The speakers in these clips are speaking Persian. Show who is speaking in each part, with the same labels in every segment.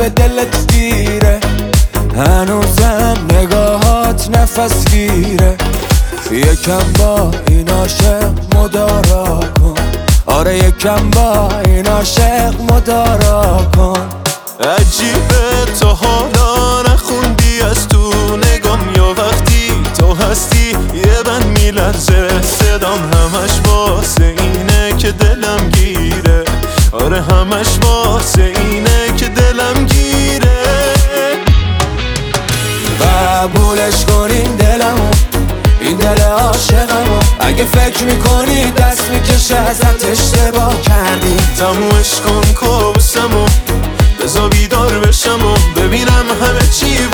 Speaker 1: به دلت گیره. هنوزم نگاهات نفس گیره. یکم با این عاشق مدارا کن. آره یکم با این عاشق مدارا کن.
Speaker 2: عجیبه تو حالا نخوندی از تو نگام یا وقتی تو هستی یه بند میلرزه صدام همش واسه همش واسه اینه که دلم گیره.
Speaker 1: قبولش کن دلمو این دل عاشقمو. اگه فکر می‌کنی دست می‌کشه ازت اشتباه کردی.
Speaker 2: تمومش کن کابوسمو بزا بیدار بشم و ببینم همه چی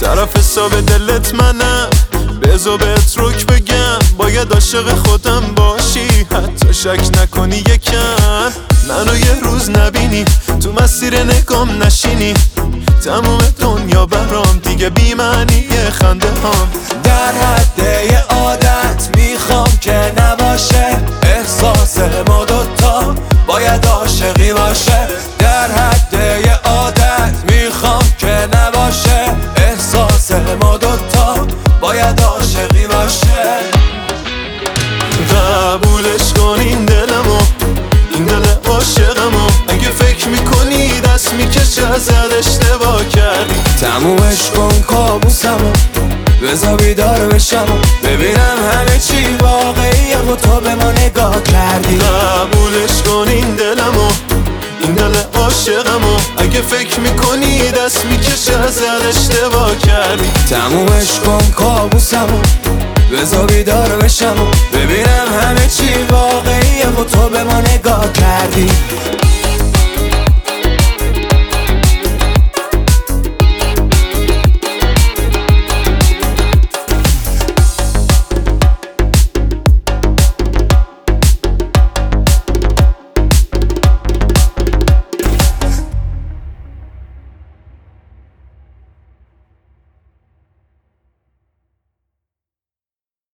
Speaker 2: طرف حساب دلت منم بزا بهت روک بگم باید عاشق خودم باشی. حتی شک نکنی یکم. منو یه روز نبینی تو مسیر نگام نشینی. تموم دنیا برام دیگه بیمعنی خنده هم
Speaker 1: در حد عادت می‌خوام که نباشه. احساس ما دوتا باید عاشقی باشه. در حد
Speaker 2: دست می‌کشه ازت اشتباه کردی
Speaker 1: تمومش کن کابوسمو بزا بیدار بشم ببینم همه چی واقعیه و تو به ما نگاه کردی.
Speaker 2: قبولش کن این دلمو این دل عاشقمو اگه فکر می‌کنی دست می‌کشه ازت اشتباه کردی.
Speaker 1: تمومش کن کابوسمو بزا بیدار بشم ببینم همه چی واقعیه و تو به ما نگاه کردی.